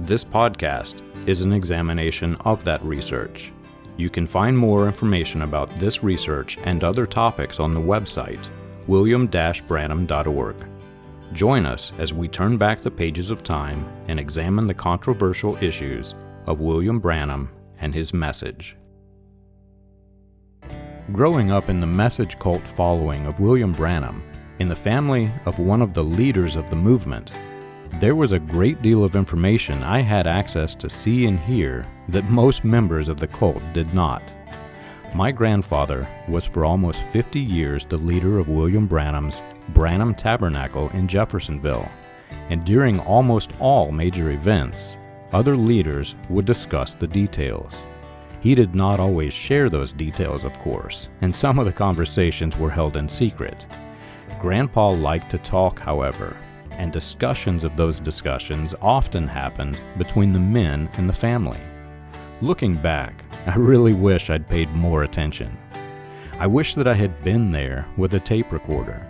This podcast is an examination of that research. You can find more information about this research and other topics on the website william-branham.org. Join us as we turn back the pages of time and examine the controversial issues of William Branham and his message. Growing up in the message cult following of William Branham, in the family of one of the leaders of the movement, there was a great deal of information I had access to see and hear that most members of the cult did not. My grandfather was for almost 50 years the leader of William Branham's Branham Tabernacle in Jeffersonville, and during almost all major events, other leaders would discuss the details. He did not always share those details, of course, and some of the conversations were held in secret. Grandpa liked to talk, however, and discussions of those discussions often happened between the men and the family. Looking back, I really wish I'd paid more attention. I wish that I had been there with a tape recorder.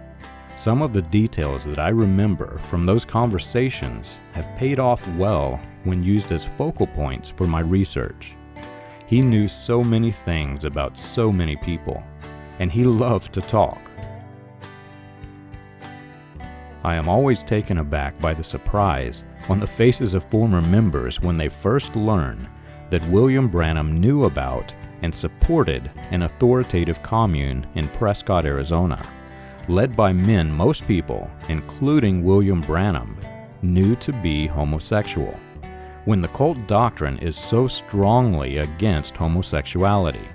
Some of the details that I remember from those conversations have paid off well when used as focal points for my research. He knew so many things about so many people, and he loved to talk. I am always taken aback by the surprise on the faces of former members when they first learn that William Branham knew about and supported an authoritative commune in Prescott, Arizona, led by men most people, including William Branham, knew to be homosexual, when the cult doctrine is so strongly against homosexuality.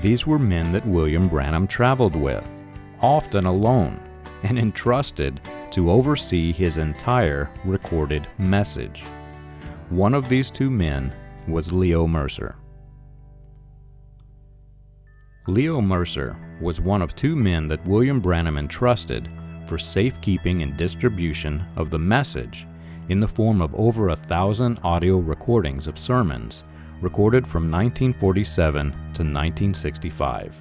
These were men that William Branham traveled with, often alone, and entrusted to oversee his entire recorded message. One of these two men was Leo Mercer. Leo Mercer was one of two men that William Branham entrusted for safekeeping and distribution of the message in the form of over a thousand audio recordings of sermons recorded from 1947 to 1965.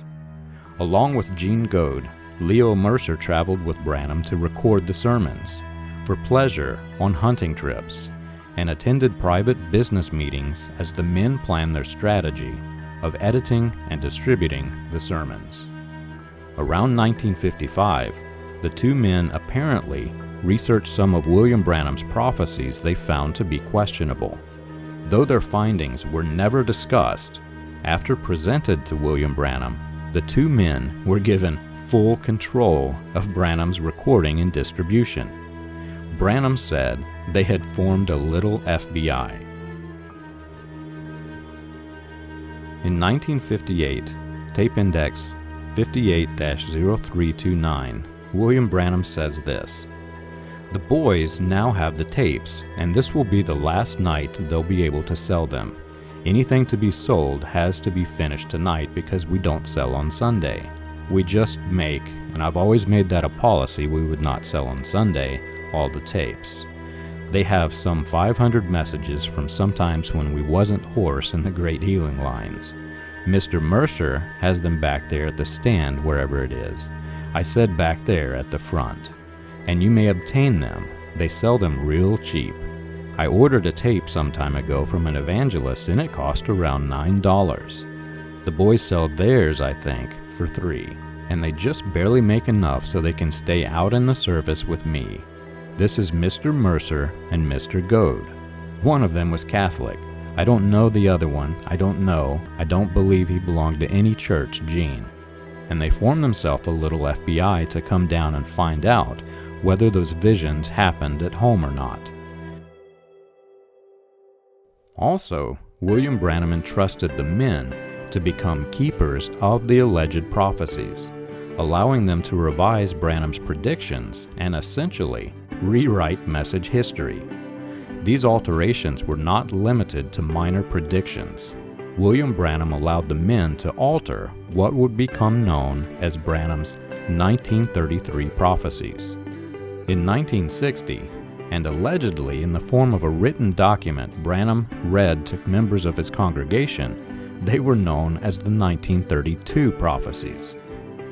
Along with Gene Goad, Leo Mercer traveled with Branham to record the sermons, for pleasure on hunting trips, and attended private business meetings as the men planned their strategy of editing and distributing the sermons. Around 1955, the two men apparently researched some of William Branham's prophecies they found to be questionable. Though their findings were never discussed, after presented to William Branham, the two men were given full control of Branham's recording and distribution. Branham said they had formed a little FBI. In 1958, tape index 58 0329, William Branham says this The boys now have the tapes, and this will be the last night they'll be able to sell them. Anything to be sold has to be finished tonight because we don't sell on Sunday we just make, and I've always made that a policy, we would not sell on Sunday all the tapes. They have some 500 messages from sometimes when we wasn't hoarse in the Great Healing Lines. Mr. Mercer has them back there at the stand wherever it is. I said back there at the front. And you may obtain them. They sell them real cheap. I ordered a tape some time ago from an evangelist and it cost around $9. The boys sell theirs, I think, for three, and they just barely make enough so they can stay out in the service with me. This is Mr. Mercer and Mr. Goad. One of them was Catholic. I don't know the other one. I don't know. I don't believe he belonged to any church, Gene. And they formed themselves a little FBI to come down and find out whether those visions happened at home or not. Also, William Branham entrusted the men to become keepers of the alleged prophecies, allowing them to revise Branham's predictions and essentially rewrite message history. These alterations were not limited to minor predictions. William Branham allowed the men to alter what would become known as Branham's 1933 prophecies. In 1960, and allegedly in the form of a written document Branham read to members of his congregation, they were known as the 1932 prophecies.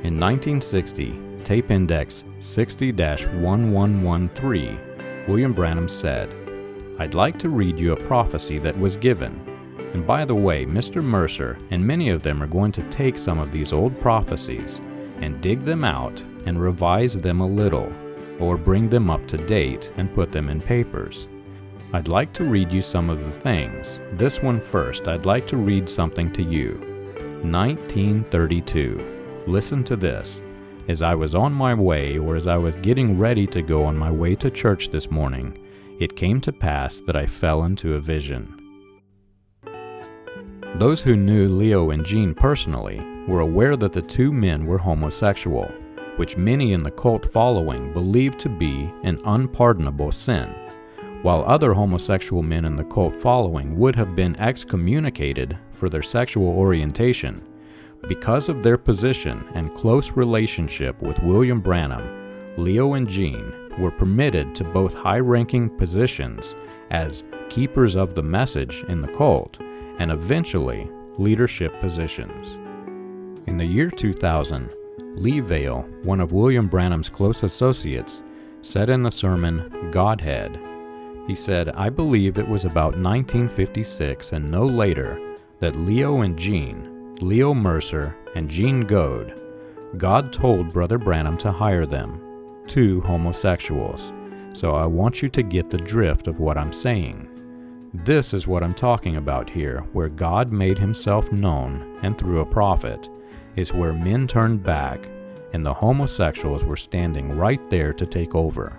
In 1960, tape index 60 1113, William Branham said, I'd like to read you a prophecy that was given. And by the way, Mr. Mercer and many of them are going to take some of these old prophecies and dig them out and revise them a little, or bring them up to date and put them in papers. I'd like to read you some of the things. This one first, I'd like to read something to you. 1932. Listen to this. As I was on my way, or as I was getting ready to go on my way to church this morning, it came to pass that I fell into a vision. Those who knew Leo and Gene personally were aware that the two men were homosexual, which many in the cult following believed to be an unpardonable sin, while other homosexual men in the cult following would have been excommunicated for their sexual orientation. Because of their position and close relationship with William Branham, Leo and Gene were permitted to both high ranking positions as keepers of the message in the cult and eventually leadership positions. In the year 2000, Lee Vayle, one of William Branham's close associates, said in the sermon Godhead, he said, I believe it was about 1956 and no later that Leo and Gene, Leo Mercer and Gene Goad, God told Brother Branham to hire them two homosexuals, so I want you to get the drift of what I'm saying. This is what I'm talking about here, where God made himself known, and through a prophet, is where men turned back, and the homosexuals were standing right there to take over.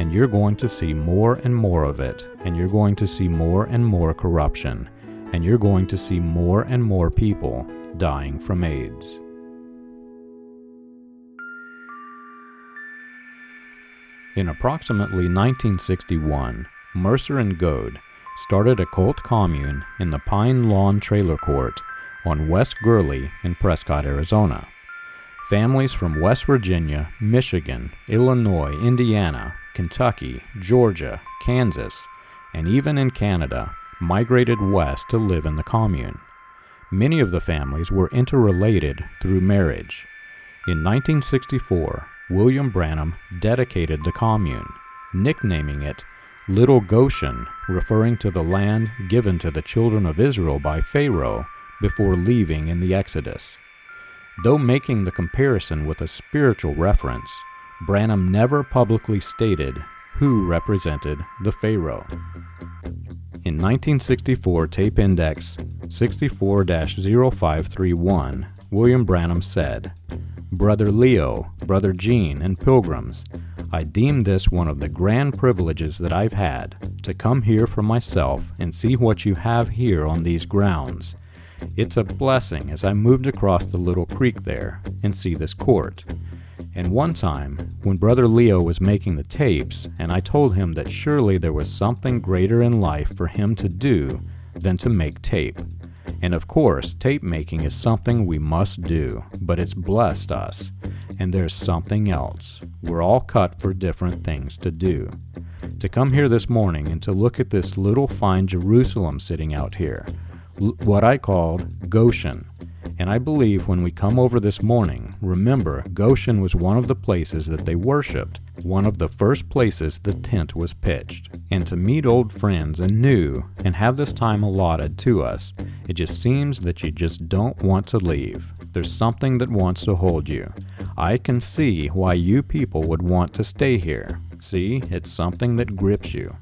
And you're going to see more and more of it, and you're going to see more and more corruption, and you're going to see more and more people dying from AIDS. In approximately 1961, Mercer and Goad started a cult commune in the Pine Lawn Trailer Court on West Gurley in Prescott, Arizona. Families from West Virginia, Michigan, Illinois, Indiana, Kentucky, Georgia, Kansas, and even in Canada migrated west to live in the commune. Many of the families were interrelated through marriage. In 1964, William Branham dedicated the commune, nicknaming it Little Goshen, referring to the land given to the children of Israel by Pharaoh before leaving in the Exodus. Though making the comparison with a spiritual reference, Branham never publicly stated who represented the Pharaoh. In 1964 tape index 64 0531, William Branham said, Brother Leo, Brother Gene, and pilgrims, I deem this one of the grand privileges that I've had to come here for myself and see what you have here on these grounds. It's a blessing as I moved across the little creek there and see this court. And one time, when Brother Leo was making the tapes, and I told him that surely there was something greater in life for him to do than to make tape. And of course, tape making is something we must do, but it's blessed us. And there's something else. We're all cut for different things to do. To come here this morning and to look at this little fine Jerusalem sitting out here, what I called Goshen, and I believe when we come over this morning, remember Goshen was one of the places that they worshiped, one of the first places the tent was pitched. And to meet old friends and new, and have this time allotted to us, it just seems that you just don't want to leave. There's something that wants to hold you. I can see why you people would want to stay here. See, it's something that grips you.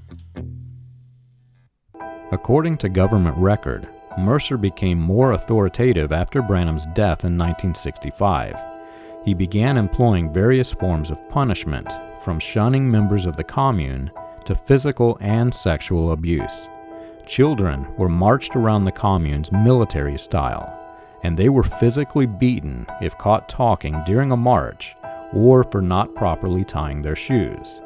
According to government record, Mercer became more authoritative after Branham's death in 1965. He began employing various forms of punishment, from shunning members of the commune to physical and sexual abuse. Children were marched around the communes military style, and they were physically beaten if caught talking during a march or for not properly tying their shoes.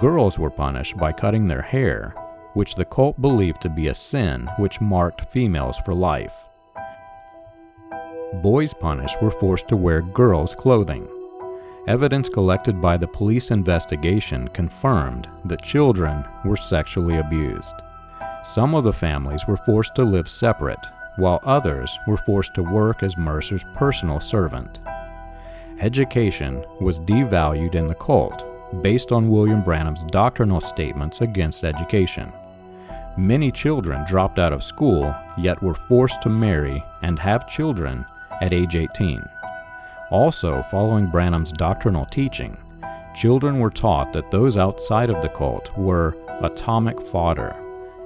Girls were punished by cutting their hair, which the cult believed to be a sin which marked females for life. Boys punished were forced to wear girls' clothing. Evidence collected by the police investigation confirmed that children were sexually abused. Some of the families were forced to live separate, while others were forced to work as Mercer's personal servant. Education was devalued in the cult based on William Branham's doctrinal statements against education. Many children dropped out of school, yet were forced to marry and have children at age 18. Also, following Branham's doctrinal teaching, children were taught that those outside of the cult were atomic fodder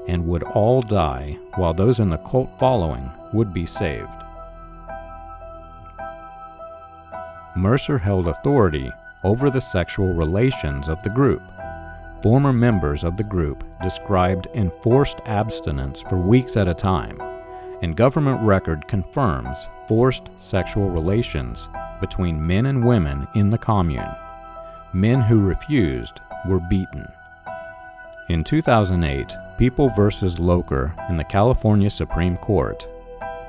and would all die, while those in the cult following would be saved. Mercer held authority over the sexual relations of the group. Former members of the group described enforced abstinence for weeks at a time, and government record confirms forced sexual relations between men and women in the commune. Men who refused were beaten. In 2008, People v. Loker in the California Supreme Court,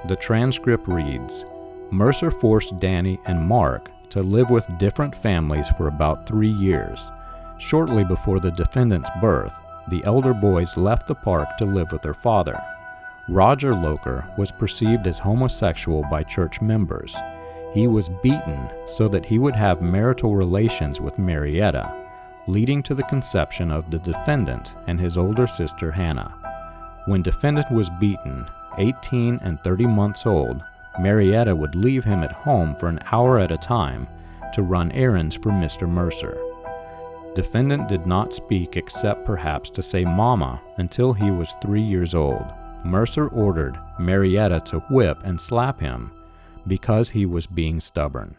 the transcript reads Mercer forced Danny and Mark to live with different families for about three years. Shortly before the defendant's birth, the elder boys left the park to live with their father. Roger Loker was perceived as homosexual by church members. He was beaten so that he would have marital relations with Marietta leading to the conception of the defendant and his older sister Hannah. When defendant was beaten, 18 and 30 months old, Marietta would leave him at home for an hour at a time to run errands for Mr. Mercer. Defendant did not speak except perhaps to say mama until he was three years old. Mercer ordered Marietta to whip and slap him because he was being stubborn.